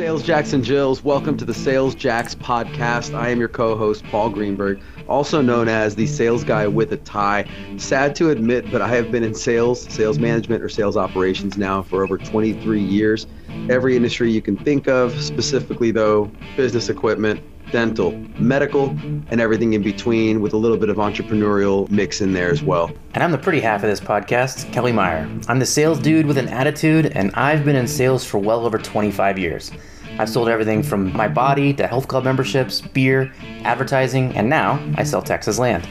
Sales Jacks and Jills. Welcome to the Sales Jacks podcast. I am your co host, Paul Greenberg, also known as the sales guy with a tie. Sad to admit, but I have been in sales, sales management, or sales operations now for over 23 years. Every industry you can think of, specifically, though, business equipment, dental, medical, and everything in between with a little bit of entrepreneurial mix in there as well. And I'm the pretty half of this podcast, Kelly Meyer. I'm the sales dude with an attitude, and I've been in sales for well over 25 years. I've sold everything from my body to health club memberships, beer, advertising, and now I sell Texas land.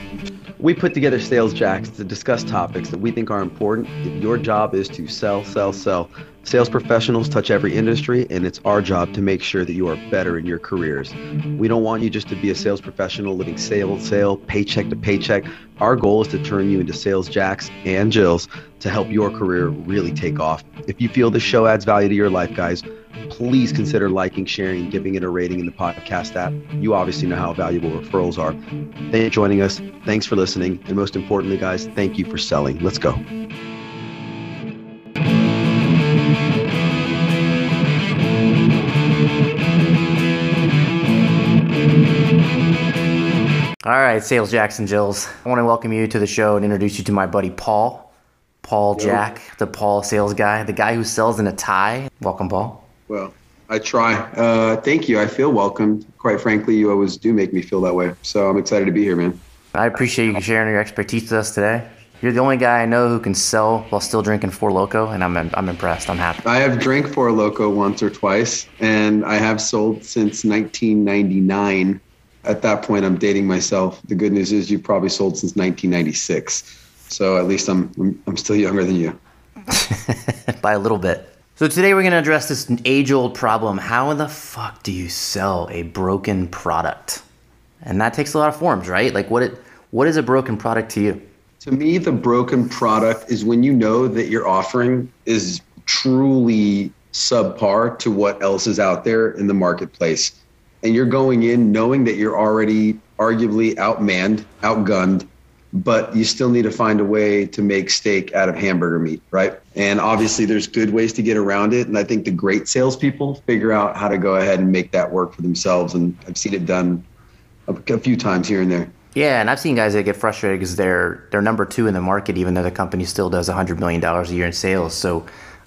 We put together Sales Jacks to discuss topics that we think are important if your job is to sell, sell, sell. Sales professionals touch every industry, and it's our job to make sure that you are better in your careers. We don't want you just to be a sales professional living sale, sale, paycheck to paycheck. Our goal is to turn you into sales jacks and Jills to help your career really take off. If you feel this show adds value to your life, guys, please consider liking, sharing, giving it a rating in the podcast app. You obviously know how valuable referrals are. Thanks for joining us. Thanks for listening. And most importantly, guys, thank you for selling. Let's go. All right, Sales Jacks and Jills. I want to welcome you to the show and introduce you to my buddy Paul. Paul Jack, the Paul sales guy, the guy who sells in a tie. Welcome, Paul. Well, I try. Uh, thank you. I feel welcomed. Quite frankly, you always do make me feel that way. So I'm excited to be here, man. I appreciate you sharing your expertise with us today. You're the only guy I know who can sell while still drinking Four Loco, and I'm I'm impressed. I'm happy. I have drank Four Loco once or twice, and I have sold since 1999. At that point, I'm dating myself. The good news is you've probably sold since 1996. So at least I'm I'm, I'm still younger than you. By a little bit. So today we're going to address this age-old problem. How the fuck do you sell a broken product? And that takes a lot of forms, right? Like what it what is a broken product to you? To me, the broken product is when you know that your offering is truly subpar to what else is out there in the marketplace. And you're going in knowing that you're already arguably outmanned, outgunned, but you still need to find a way to make steak out of hamburger meat, right? And obviously, there's good ways to get around it. And I think the great salespeople figure out how to go ahead and make that work for themselves. And I've seen it done a, a few times here and there. Yeah, and I've seen guys that get frustrated because they're they're number two in the market, even though the company still does hundred million dollars a year in sales. So,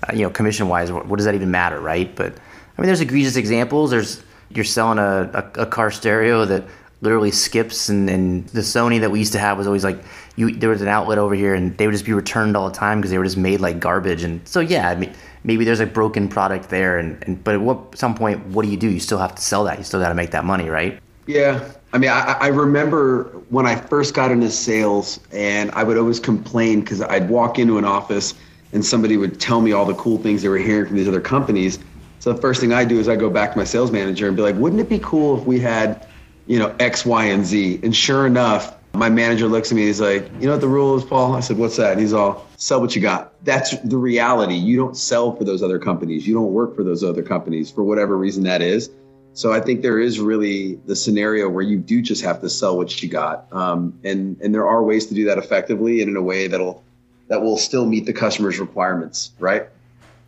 uh, you know, commission wise, what, what does that even matter, right? But I mean, there's egregious examples. There's you're selling a, a, a car stereo that literally skips and, and the Sony that we used to have was always like you there was an outlet over here and they would just be returned all the time because they were just made like garbage. And so yeah I mean maybe there's a broken product there and, and but at what some point what do you do? You still have to sell that. You still got to make that money right? Yeah. I mean I, I remember when I first got into sales and I would always complain because I'd walk into an office and somebody would tell me all the cool things they were hearing from these other companies. So the first thing I do is I go back to my sales manager and be like wouldn't it be cool if we had you know, X, Y, and Z. And sure enough, my manager looks at me. He's like, you know what the rule is, Paul? I said, what's that? And he's all, sell what you got. That's the reality. You don't sell for those other companies. You don't work for those other companies for whatever reason that is. So I think there is really the scenario where you do just have to sell what you got, um, and and there are ways to do that effectively and in a way that'll that will still meet the customer's requirements, right?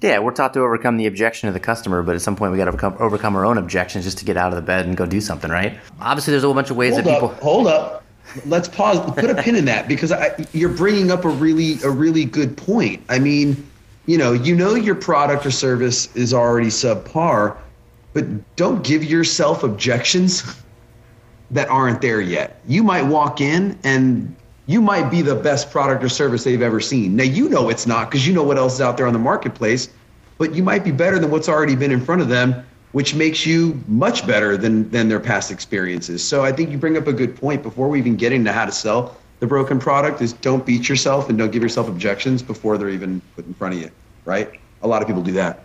Yeah, we're taught to overcome the objection of the customer, but at some point we got to overcome, overcome our own objections just to get out of the bed and go do something, right? Obviously, there's a whole bunch of ways hold that up, people. Hold up. Let's pause. Put a pin in that because I, you're bringing up a really a really good point. I mean, you know, you know your product or service is already subpar, but don't give yourself objections that aren't there yet. You might walk in and you might be the best product or service they've ever seen. Now, you know it's not because you know what else is out there on the marketplace, but you might be better than what's already been in front of them, which makes you much better than, than their past experiences. So I think you bring up a good point before we even get into how to sell the broken product is don't beat yourself and don't give yourself objections before they're even put in front of you, right? A lot of people do that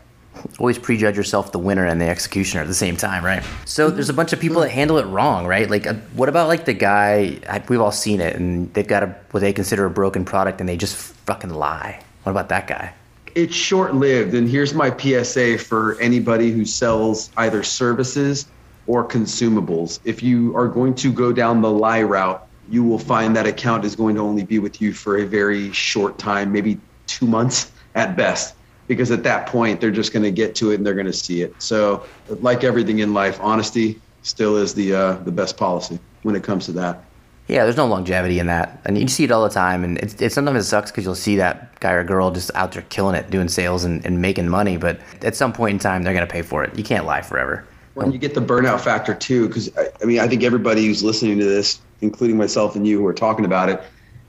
always prejudge yourself the winner and the executioner at the same time right? So there's a bunch of people that handle it wrong right? Like uh, what about like the guy I, we've all seen it and they've got a what they consider a broken product and they just fucking lie. What about that guy? It's short lived and here's my psa for anybody who sells either services or consumables. If you are going to go down the lie route you will find that account is going to only be with you for a very short time maybe two months at best because at that point they're just going to get to it and they're going to see it. So, like everything in life, honesty still is the uh, the best policy when it comes to that. Yeah, there's no longevity in that, and you see it all the time. And it, it sometimes it sucks because you'll see that guy or girl just out there killing it, doing sales and, and making money. But at some point in time, they're going to pay for it. You can't lie forever. When you get the burnout factor too, because I, I mean, I think everybody who's listening to this, including myself and you, who are talking about it,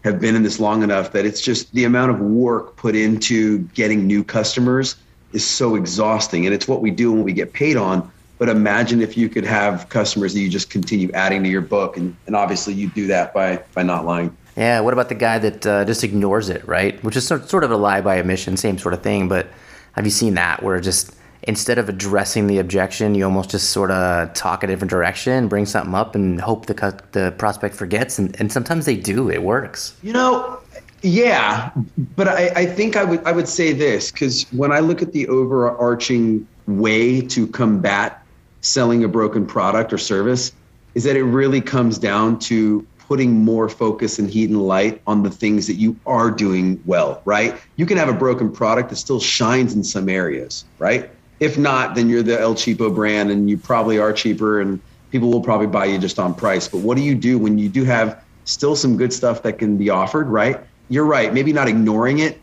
have been in this long enough that it's just the amount of work put into getting new customers is so exhausting, and it's what we do when we get paid on but imagine if you could have customers that you just continue adding to your book, and, and obviously you do that by by not lying. Yeah. What about the guy that uh, just ignores it, right? Which is sort of a lie by omission, same sort of thing. But have you seen that where just instead of addressing the objection, you almost just sort of talk a different direction, bring something up, and hope the the prospect forgets. And, and sometimes they do. It works. You know, yeah, but I, I think I would I would say this because when I look at the overarching way to combat selling a broken product or service is that it really comes down to putting more focus and heat and light on the things that you are doing well, right? You can have a broken product that still shines in some areas, right? If not, then you're the El Cheapo brand and you probably are cheaper and people will probably buy you just on price. But what do you do when you do have still some good stuff that can be offered, right? You're right, maybe not ignoring it,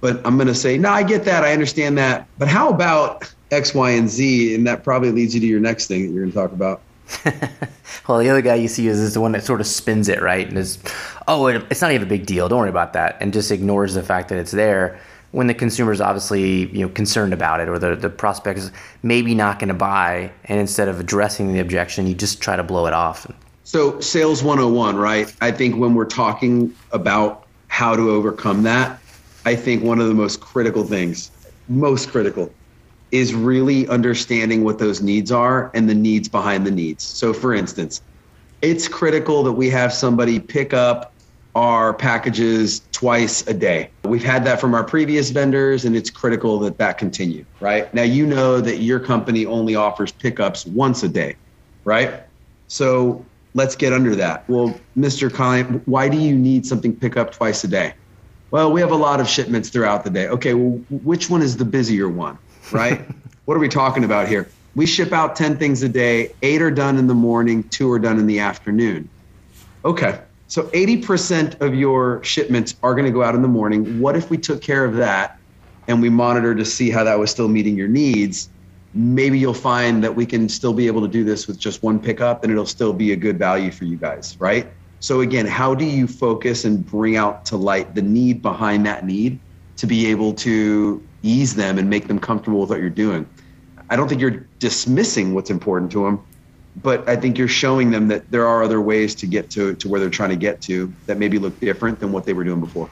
but I'm going to say, no, I get that. I understand that. But how about X, Y, and Z, and that probably leads you to your next thing that you're going to talk about. well, the other guy you see is, is the one that sort of spins it right and is, oh, it's not even a big deal. Don't worry about that, and just ignores the fact that it's there. When the consumer is obviously you know concerned about it, or the the prospect is maybe not going to buy, and instead of addressing the objection, you just try to blow it off. So, sales 101, right? I think when we're talking about how to overcome that, I think one of the most critical things, most critical, is really understanding what those needs are and the needs behind the needs. So, for instance, it's critical that we have somebody pick up our packages twice a day. We've had that from our previous vendors, and it's critical that that continue, right? Now, you know that your company only offers pickups once a day, right? So, let's get under that. Well, Mr. Client, why do you need something pick up twice a day? Well, we have a lot of shipments throughout the day. Okay, well, which one is the busier one? right? what are we talking about here? We ship out 10 things a day, eight are done in the morning, two are done in the afternoon. Okay, so 80% of your shipments are going to go out in the morning. What if we took care of that and we monitor to see how that was still meeting your needs? Maybe you'll find that we can still be able to do this with just one pickup and it'll still be a good value for you guys, right? So, again, how do you focus and bring out to light the need behind that need to be able to ease them and make them comfortable with what you're doing. I don't think you're dismissing what's important to them, but I think you're showing them that there are other ways to get to, to where they're trying to get to that maybe look different than what they were doing before.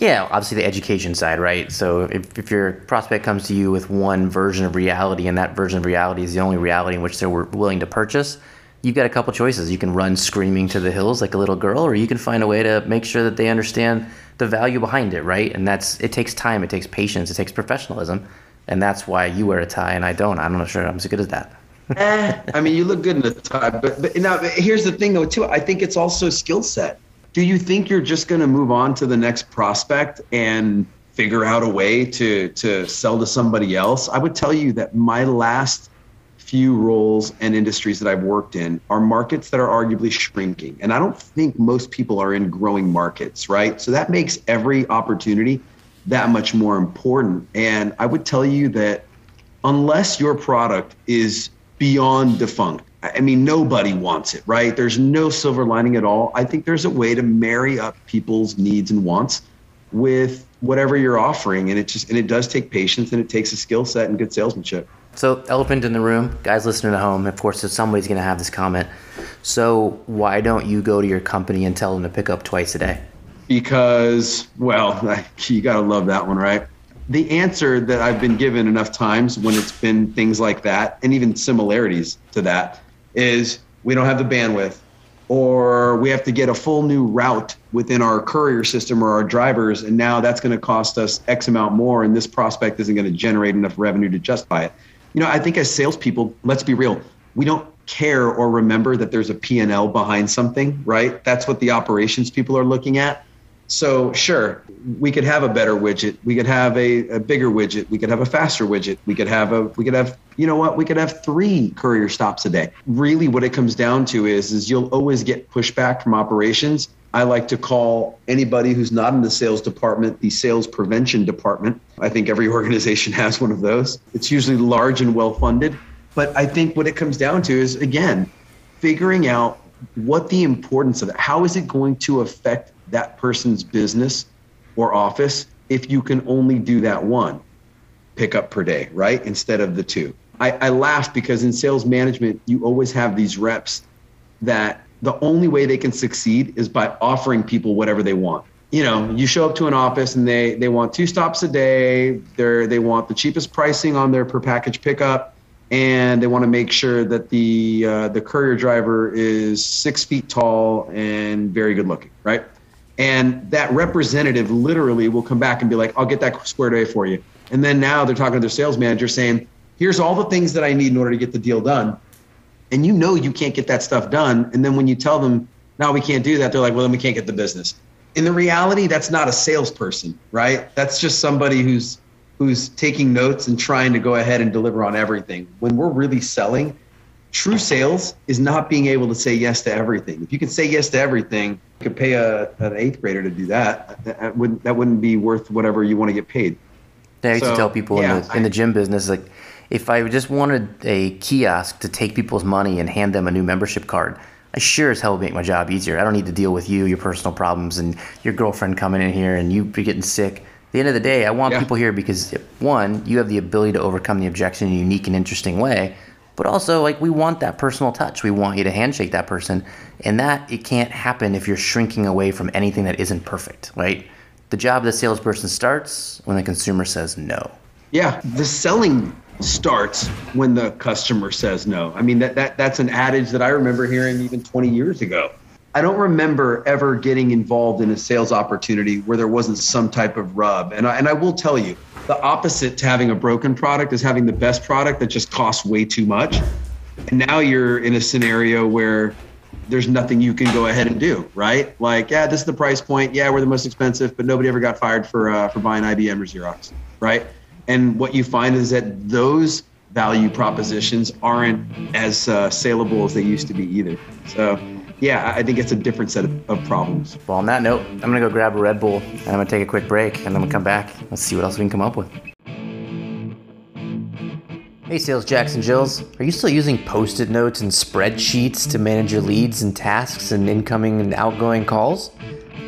Yeah, obviously the education side, right? So if, if your prospect comes to you with one version of reality and that version of reality is the only reality in which they're willing to purchase, you've got a couple choices. You can run screaming to the hills like a little girl, or you can find a way to make sure that they understand the value behind it, right? And that's it takes time, it takes patience, it takes professionalism, and that's why you wear a tie and I don't. I'm not sure I'm as good as that. Eh, I mean, you look good in a tie, but, but now here's the thing though too. I think it's also skill set. Do you think you're just going to move on to the next prospect and figure out a way to to sell to somebody else? I would tell you that my last few roles and industries that I've worked in are markets that are arguably shrinking. And I don't think most people are in growing markets, right? So that makes every opportunity that much more important. And I would tell you that unless your product is beyond defunct, I mean, nobody wants it, right? There's no silver lining at all. I think there's a way to marry up people's needs and wants with whatever you're offering. And it just, and it does take patience and it takes a skill set and good salesmanship. So, elephant in the room, guys listening at home, of course, somebody's going to have this comment. So, why don't you go to your company and tell them to pick up twice a day? Because, well, you got to love that one, right? The answer that I've been given enough times when it's been things like that, and even similarities to that, is we don't have the bandwidth, or we have to get a full new route within our courier system or our drivers, and now that's going to cost us X amount more, and this prospect isn't going to generate enough revenue to justify it you know, I think as salespeople, let's be real, we don't care or remember that there's a P&L behind something, right? That's what the operations people are looking at. So sure, we could have a better widget. We could have a, a bigger widget. We could have a faster widget. We could have a we could have you know what? We could have three courier stops a day. Really what it comes down to is is you'll always get pushback from operations. I like to call anybody who's not in the sales department the sales prevention department. I think every organization has one of those. It's usually large and well funded. But I think what it comes down to is again, figuring out what the importance of it. How is it going to affect that person's business or office if you can only do that one pickup per day, right? Instead of the two. I, I laugh because in sales management, you always have these reps that the only way they can succeed is by offering people whatever they want. You know, you show up to an office and they they want two stops a day. They're they want the cheapest pricing on their per package pickup, and they want to make sure that the uh, the courier driver is six feet tall and very good looking, right? And that representative literally will come back and be like, I'll get that squared away for you. And then now they're talking to their sales manager saying, here's all the things that I need in order to get the deal done. And you know you can't get that stuff done. And then when you tell them, no, we can't do that, they're like, well, then we can't get the business. In the reality, that's not a salesperson, right? That's just somebody who's who's taking notes and trying to go ahead and deliver on everything. When we're really selling, true sales is not being able to say yes to everything. If you can say yes to everything, you could pay a, an eighth grader to do that. That wouldn't that wouldn't be worth whatever you want to get paid. I used so, to tell people yeah, in the in the gym business like if I just wanted a kiosk to take people's money and hand them a new membership card, I sure as hell would make my job easier. I don't need to deal with you, your personal problems, and your girlfriend coming in here and you be getting sick. At the end of the day, I want yeah. people here because one, you have the ability to overcome the objection in a unique and interesting way but also like we want that personal touch. We want you to handshake that person. And that it can't happen if you're shrinking away from anything that isn't perfect right? The job of the salesperson starts when the consumer says no. Yeah the selling starts when the customer says no. I mean that, that that's an adage that i remember hearing even 20 years ago. I don't remember ever getting involved in a sales opportunity where there wasn't some type of rub. And I, and I will tell you, the opposite to having a broken product is having the best product that just costs way too much. And now you're in a scenario where there's nothing you can go ahead and do, right? Like, yeah, this is the price point. Yeah, we're the most expensive, but nobody ever got fired for uh, for buying IBM or Xerox, right? And what you find is that those value propositions aren't as uh, saleable as they used to be either. So yeah, I think it's a different set of, of, problems. Well, on that note, I'm gonna go grab a Red Bull and I'm gonna take a quick break and then we'll come back. Let's see what else we can come up with. Hey, Sales Jacks and Jills. Are you still using post it notes and spreadsheets to manage your leads and tasks and incoming and outgoing calls?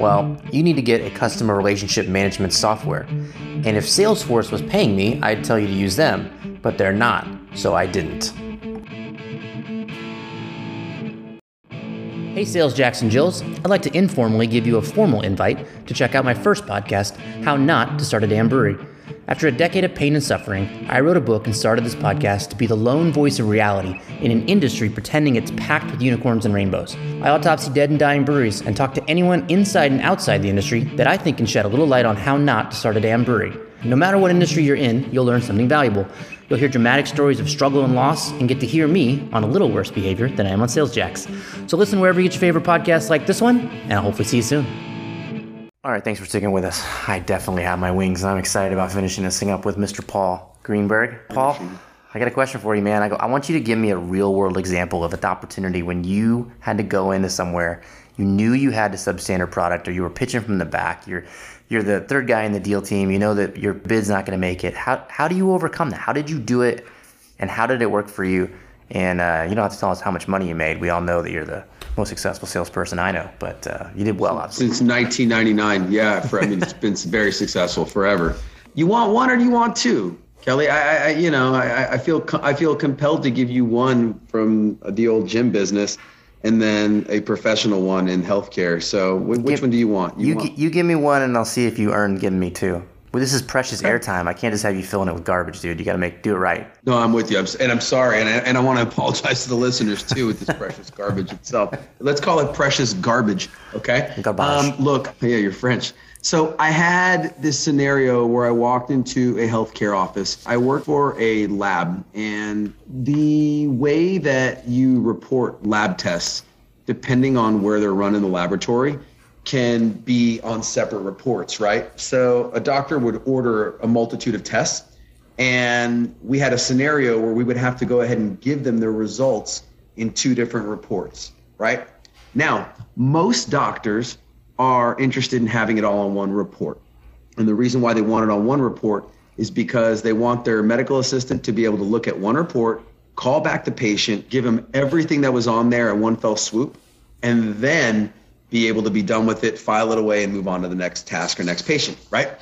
Well, you need to get a customer relationship management software. And if Salesforce was paying me, I'd tell you to use them, but they're not, so I didn't. Hey, Sales Jacks and Jills. I'd like to informally give you a formal invite to check out my first podcast, How Not to Start a Damn Brewery. After a decade of pain and suffering, I wrote a book and started this podcast to be the lone voice of reality in an industry pretending it's packed with unicorns and rainbows. I autopsy dead and dying breweries and talk to anyone inside and outside the industry that I think can shed a little light on how not to start a damn brewery. No matter what industry you're in, you'll learn something valuable. You'll hear dramatic stories of struggle and loss and get to hear me on a little worse behavior than I am on Sales Jacks. So listen wherever you get your favorite podcasts like this one, and I'll hopefully see you soon. All right, thanks for sticking with us. I definitely have my wings. And I'm excited about finishing this thing up with Mr. Paul Greenberg. Paul, I got a question for you, man. I, go, I want you to give me a real world example of an opportunity when you had to go into somewhere, you knew you had a substandard product, or you were pitching from the back. You're you're the third guy in the deal team. You know that your bid's not going to make it. How how do you overcome that? How did you do it, and how did it work for you? And uh, you don't have to tell us how much money you made. We all know that you're the most successful salesperson I know, but uh, you did well. Obviously. Since 1999, yeah. For, I mean, it's been very successful forever. You want one or do you want two, Kelly? I, I you know, I, I feel I feel compelled to give you one from the old gym business and then a professional one in healthcare. So which give, one do you want? You, you, want? you give me one, and I'll see if you earn giving me two. Well, this is precious airtime. I can't just have you filling it with garbage, dude. You got to make do it right. No, I'm with you. I'm, and I'm sorry, and I, and I want to apologize to the listeners too with this precious garbage itself. Let's call it precious garbage, okay? Garbage. Um, look, yeah, you're French. So I had this scenario where I walked into a healthcare office. I work for a lab, and the way that you report lab tests, depending on where they're run in the laboratory, can be on separate reports, right? So a doctor would order a multitude of tests, and we had a scenario where we would have to go ahead and give them their results in two different reports, right? Now, most doctors are interested in having it all on one report. And the reason why they want it on one report is because they want their medical assistant to be able to look at one report, call back the patient, give them everything that was on there in one fell swoop, and then be able to be done with it, file it away, and move on to the next task or next patient, right?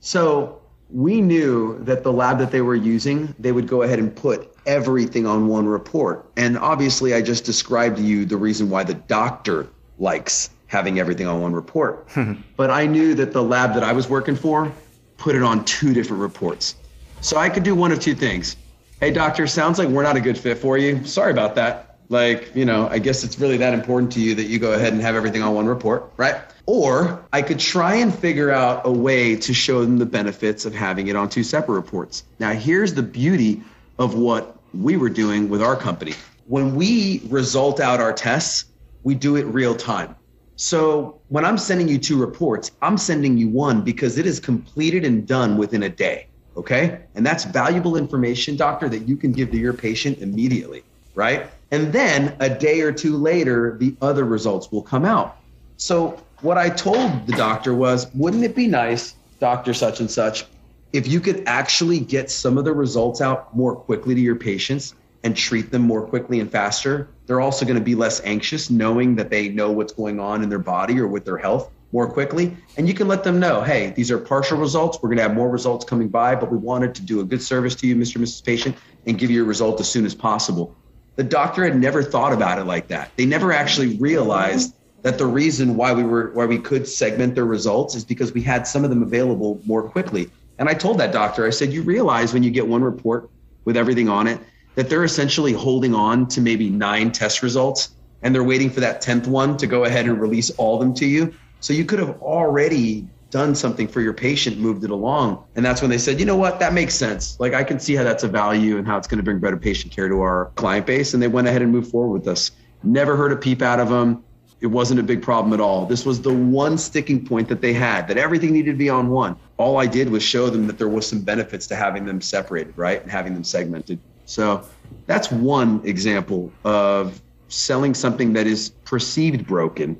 So we knew that the lab that they were using, they would go ahead and put everything on one report. And obviously, I just described to you the reason why the doctor likes having everything on one report. Hmm. but I knew that the lab that I was working for put it on two different reports. So I could do one of two things. Hey, doctor, sounds like we're not a good fit for you. Sorry about that like you know i guess it's really that important to you that you go ahead and have everything on one report right or i could try and figure out a way to show them the benefits of having it on two separate reports now here's the beauty of what we were doing with our company when we result out our tests we do it real time so when i'm sending you two reports i'm sending you one because it is completed and done within a day okay and that's valuable information doctor that you can give to your patient immediately right and then a day or two later, the other results will come out. So, what I told the doctor was, wouldn't it be nice, doctor such and such, if you could actually get some of the results out more quickly to your patients and treat them more quickly and faster? They're also going to be less anxious knowing that they know what's going on in their body or with their health more quickly. And you can let them know, hey, these are partial results. We're going to have more results coming by, but we wanted to do a good service to you, Mr. and Mrs. Patient, and give you a result as soon as possible the doctor had never thought about it like that. They never actually realized that the reason why we were why we could segment their results is because we had some of them available more quickly. And I told that doctor, I said, you realize when you get one report with everything on it, that they're essentially holding on to maybe nine test results and they're waiting for that 10th one to go ahead and release all of them to you. So you could have already done something for your patient, moved it along. And that's when they said, you know what, that makes sense. Like I can see how that's a value and how it's going to bring better patient care to our client base. And they went ahead and moved forward with us. Never heard a peep out of them. It wasn't a big problem at all. This was the one sticking point that they had that everything needed to be on one. All I did was show them that there was some benefits to having them separated, right? And having them segmented. So that's one example of selling something that is perceived broken,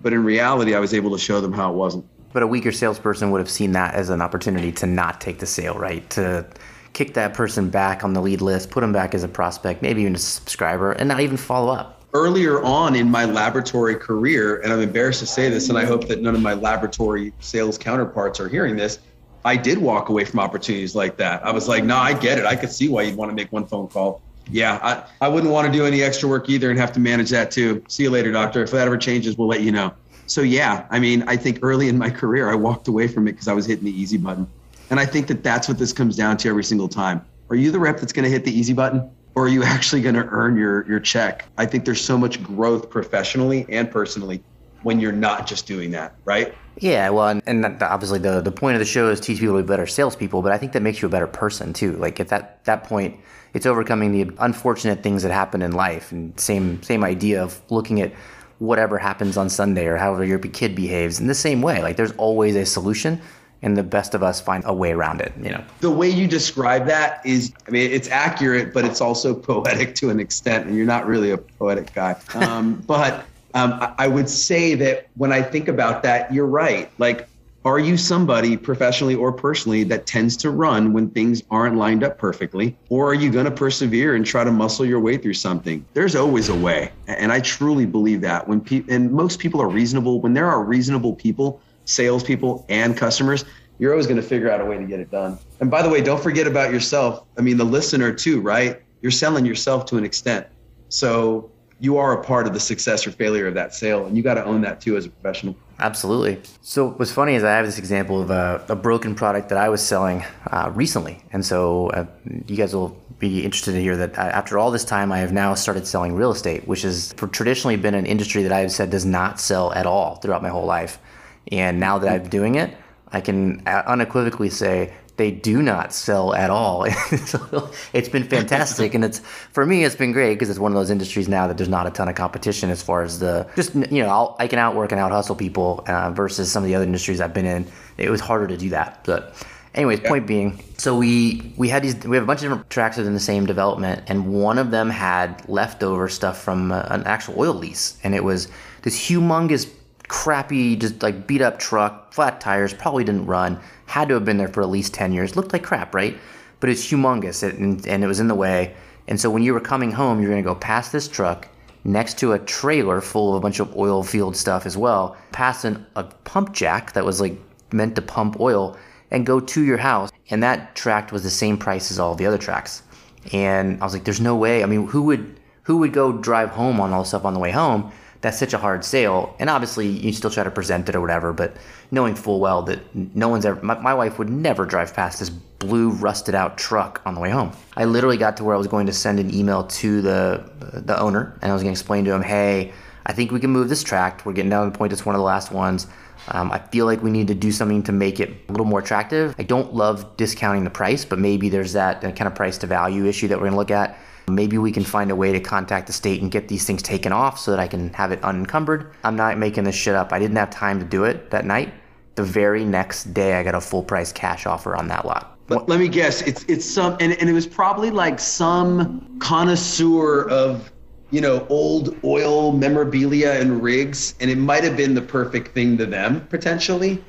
but in reality, I was able to show them how it wasn't. But a weaker salesperson would have seen that as an opportunity to not take the sale, right? To kick that person back on the lead list, put them back as a prospect, maybe even a subscriber, and not even follow up. Earlier on in my laboratory career, and I'm embarrassed to say this, and I hope that none of my laboratory sales counterparts are hearing this, I did walk away from opportunities like that. I was like, no, nah, I get it. I could see why you'd want to make one phone call. Yeah, I, I wouldn't want to do any extra work either and have to manage that too. See you later, doctor. If that ever changes, we'll let you know. So yeah, I mean, I think early in my career, I walked away from it because I was hitting the easy button. And I think that that's what this comes down to every single time. Are you the rep that's going to hit the easy button? Or are you actually going to earn your, your check? I think there's so much growth professionally and personally when you're not just doing that, right? Yeah, well, and, and obviously the, the point of the show is teach people to be better salespeople, but I think that makes you a better person too. Like at that, that point, it's overcoming the unfortunate things that happen in life and same same idea of looking at whatever happens on Sunday or however your kid behaves in the same way. Like there's always a solution and the best of us find a way around it, you know. The way you describe that is I mean it's accurate but it's also poetic to an extent and you're not really a poetic guy. Um, but um, I would say that when I think about that, you're right. Like are you somebody professionally or personally that tends to run when things aren't lined up perfectly? Or are you going to persevere and try to muscle your way through something? There's always a way. And I truly believe that when people, and most people are reasonable, when there are reasonable people, salespeople and customers, you're always going to figure out a way to get it done. And by the way, don't forget about yourself. I mean, the listener too, right? You're selling yourself to an extent. So you are a part of the success or failure of that sale. And you got to own that too as a professional. Absolutely. So what's funny is I have this example of a, a broken product that I was selling uh, recently, and so uh, you guys will be interested to hear that after all this time, I have now started selling real estate, which has traditionally been an industry that I have said does not sell at all throughout my whole life. And now that I'm doing it, I can uh, unequivocally say they do not sell at all. it's been fantastic, and it's for me, it's been great because it's one of those industries now that there's not a ton of competition as far as the just you know I'll, i can outwork and out hustle people uh, versus some of the other industries I've been in. It was harder to do that, but. Anyways, yeah. point being, so we we had these we have a bunch of different tracks within the same development, and one of them had leftover stuff from uh, an actual oil lease, and it was this humongous crappy, just like beat up truck, flat tires, probably didn't run, had to have been there for at least 10 years. Looked like crap, right? But it's humongous and, and it was in the way. And so when you were coming home, you're going to go past this truck next to a trailer full of a bunch of oil field stuff as well, past an, a pump jack that was like meant to pump oil, and go to your house. And that tract was the same price as all the other tracks. And I was like, there's no way. I mean, who would who would go drive home on all this stuff on the way home? That's such a hard sale. And obviously, you still try to present it or whatever, but knowing full well that no one's ever, my, my, wife would never drive past this blue rusted out truck on the way home. I literally got to where I was going to send an email to the the owner, and I was going to explain to him, hey, I think we can move this tract. We're getting down to the point. It's one of the last ones. Um, I feel like we need to do something to make it a little more attractive. I don't love discounting the price, but maybe there's that kind of price to value issue that we're going to look at. Maybe we can find a way to contact the state and get these things taken off so that I can have it unencumbered. I'm not making this shit up. I didn't have time to do it that night. The very next day, I got a full price cash offer on that lot. But let me guess, it's it's some, and, and it was probably like some connoisseur of, you know, old oil memorabilia and rigs, and it might have been the perfect thing to them potentially.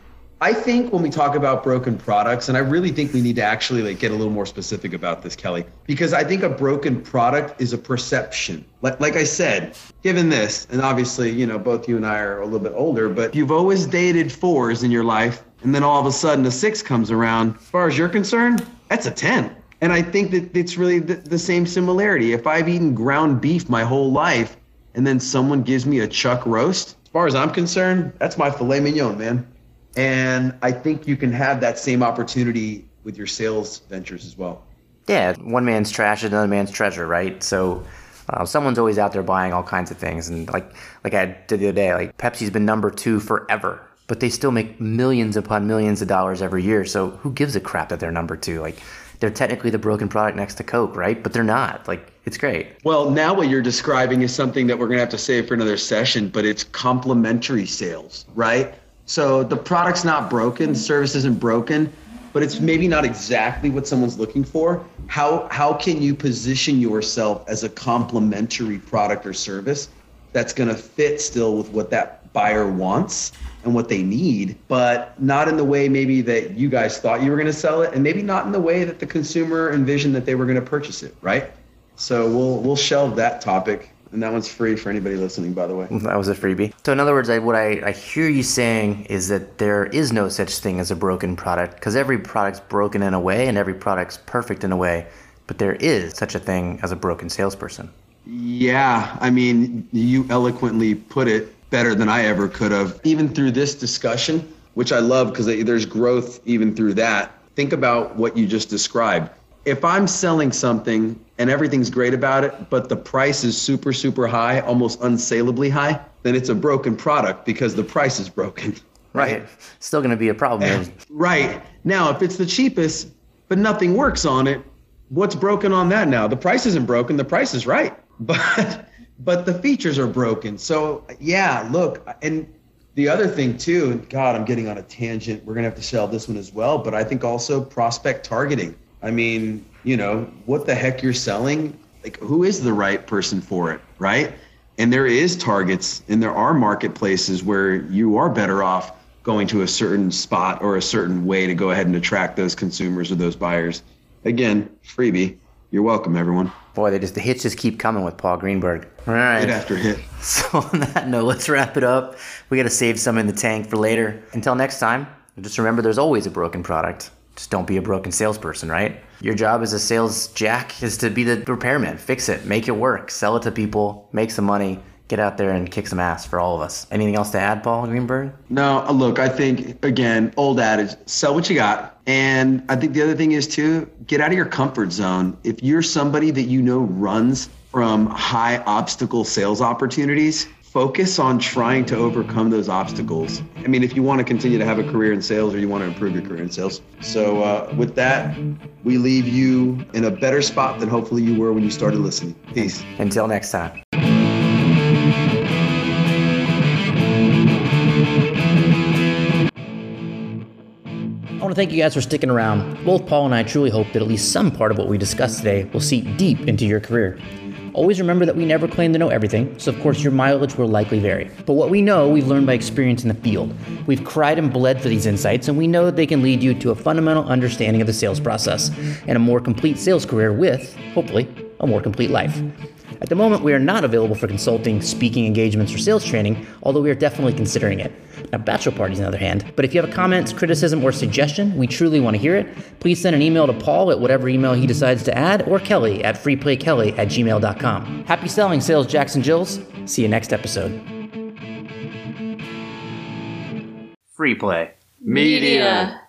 I think when we talk about broken products, and I really think we need to actually like get a little more specific about this, Kelly, because I think a broken product is a perception. Like, like I said, given this, and obviously, you know, both you and I are a little bit older, but you've always dated fours in your life, and then all of a sudden a six comes around. As far as you're concerned, that's a 10. And I think that it's really the, the same similarity. If I've eaten ground beef my whole life, and then someone gives me a chuck roast, as far as I'm concerned, that's my filet mignon, man. And I think you can have that same opportunity with your sales ventures as well. Yeah, one man's trash is another man's treasure, right? So uh, someone's always out there buying all kinds of things, and like like I did the other day, like Pepsi's been number two forever, but they still make millions upon millions of dollars every year. So who gives a crap that they're number two? Like they're technically the broken product next to Coke, right? But they're not. Like it's great. Well, now what you're describing is something that we're gonna have to save for another session, but it's complementary sales, right? So the product's not broken, the service isn't broken, but it's maybe not exactly what someone's looking for. How how can you position yourself as a complementary product or service that's going to fit still with what that buyer wants and what they need, but not in the way maybe that you guys thought you were going to sell it, and maybe not in the way that the consumer envisioned that they were going to purchase it, right? So we'll we'll shelve that topic and that one's free for anybody listening, by the way. That was a freebie. So, in other words, I, what I, I hear you saying is that there is no such thing as a broken product because every product's broken in a way and every product's perfect in a way, but there is such a thing as a broken salesperson. Yeah. I mean, you eloquently put it better than I ever could have. Even through this discussion, which I love because there's growth even through that. Think about what you just described if I'm selling something and everything's great about it, but the price is super, super high, almost unsalably high, then it's a broken product because the price is broken. Right. right. Still going to be a problem. right. Now, if it's the cheapest, but nothing works on it, what's broken on that now? The price isn't broken, the price is right. But but the features are broken. So, yeah, look, and the other thing too, God, I'm getting on a tangent. We're going to have to sell this one as well, but I think also prospect targeting I mean, you know, what the heck you're selling? Like, who is the right person for it, right? And there is targets and there are marketplaces where you are better off going to a certain spot or a certain way to go ahead and attract those consumers or those buyers. Again, freebie. You're welcome, everyone. Boy, they just the hits just keep coming with Paul Greenberg. All right. Hit after hit. So on that note, let's wrap it up. We got to save some in the tank for later. Until next time, just remember there's always a broken product. Just don't be a broken salesperson, right? Your job as a sales jack is to be the repairman, fix it, make it work, sell it to people, make some money, get out there and kick some ass for all of us. Anything else to add, Paul Greenberg? No, uh, look, I think, again, old adage sell what you got. And I think the other thing is, too, get out of your comfort zone. If you're somebody that you know runs from high obstacle sales opportunities, focus on trying to overcome those obstacles. I mean, if you want to continue to have a career in sales or you want to improve your career in sales. So, uh, with that, we leave you in a better spot than hopefully you were when you started listening. Peace. Until next time. I want to thank you guys for sticking around. Both Paul and I truly hope that at least some part of what we discussed today will seep deep into your career. Always remember that we never claim to know everything, so of course your mileage will likely vary. But what we know, we've learned by experience in the field. We've cried and bled for these insights, and we know that they can lead you to a fundamental understanding of the sales process and a more complete sales career with, hopefully, a more complete life. At the moment, we are not available for consulting, speaking engagements, or sales training, although we are definitely considering it. Now, bachelor parties, on the other hand. But if you have a comment, criticism, or suggestion, we truly want to hear it. Please send an email to Paul at whatever email he decides to add, or Kelly at freeplaykelly at gmail.com. Happy selling, Sales Jacks and Jills. See you next episode. Free play. Media.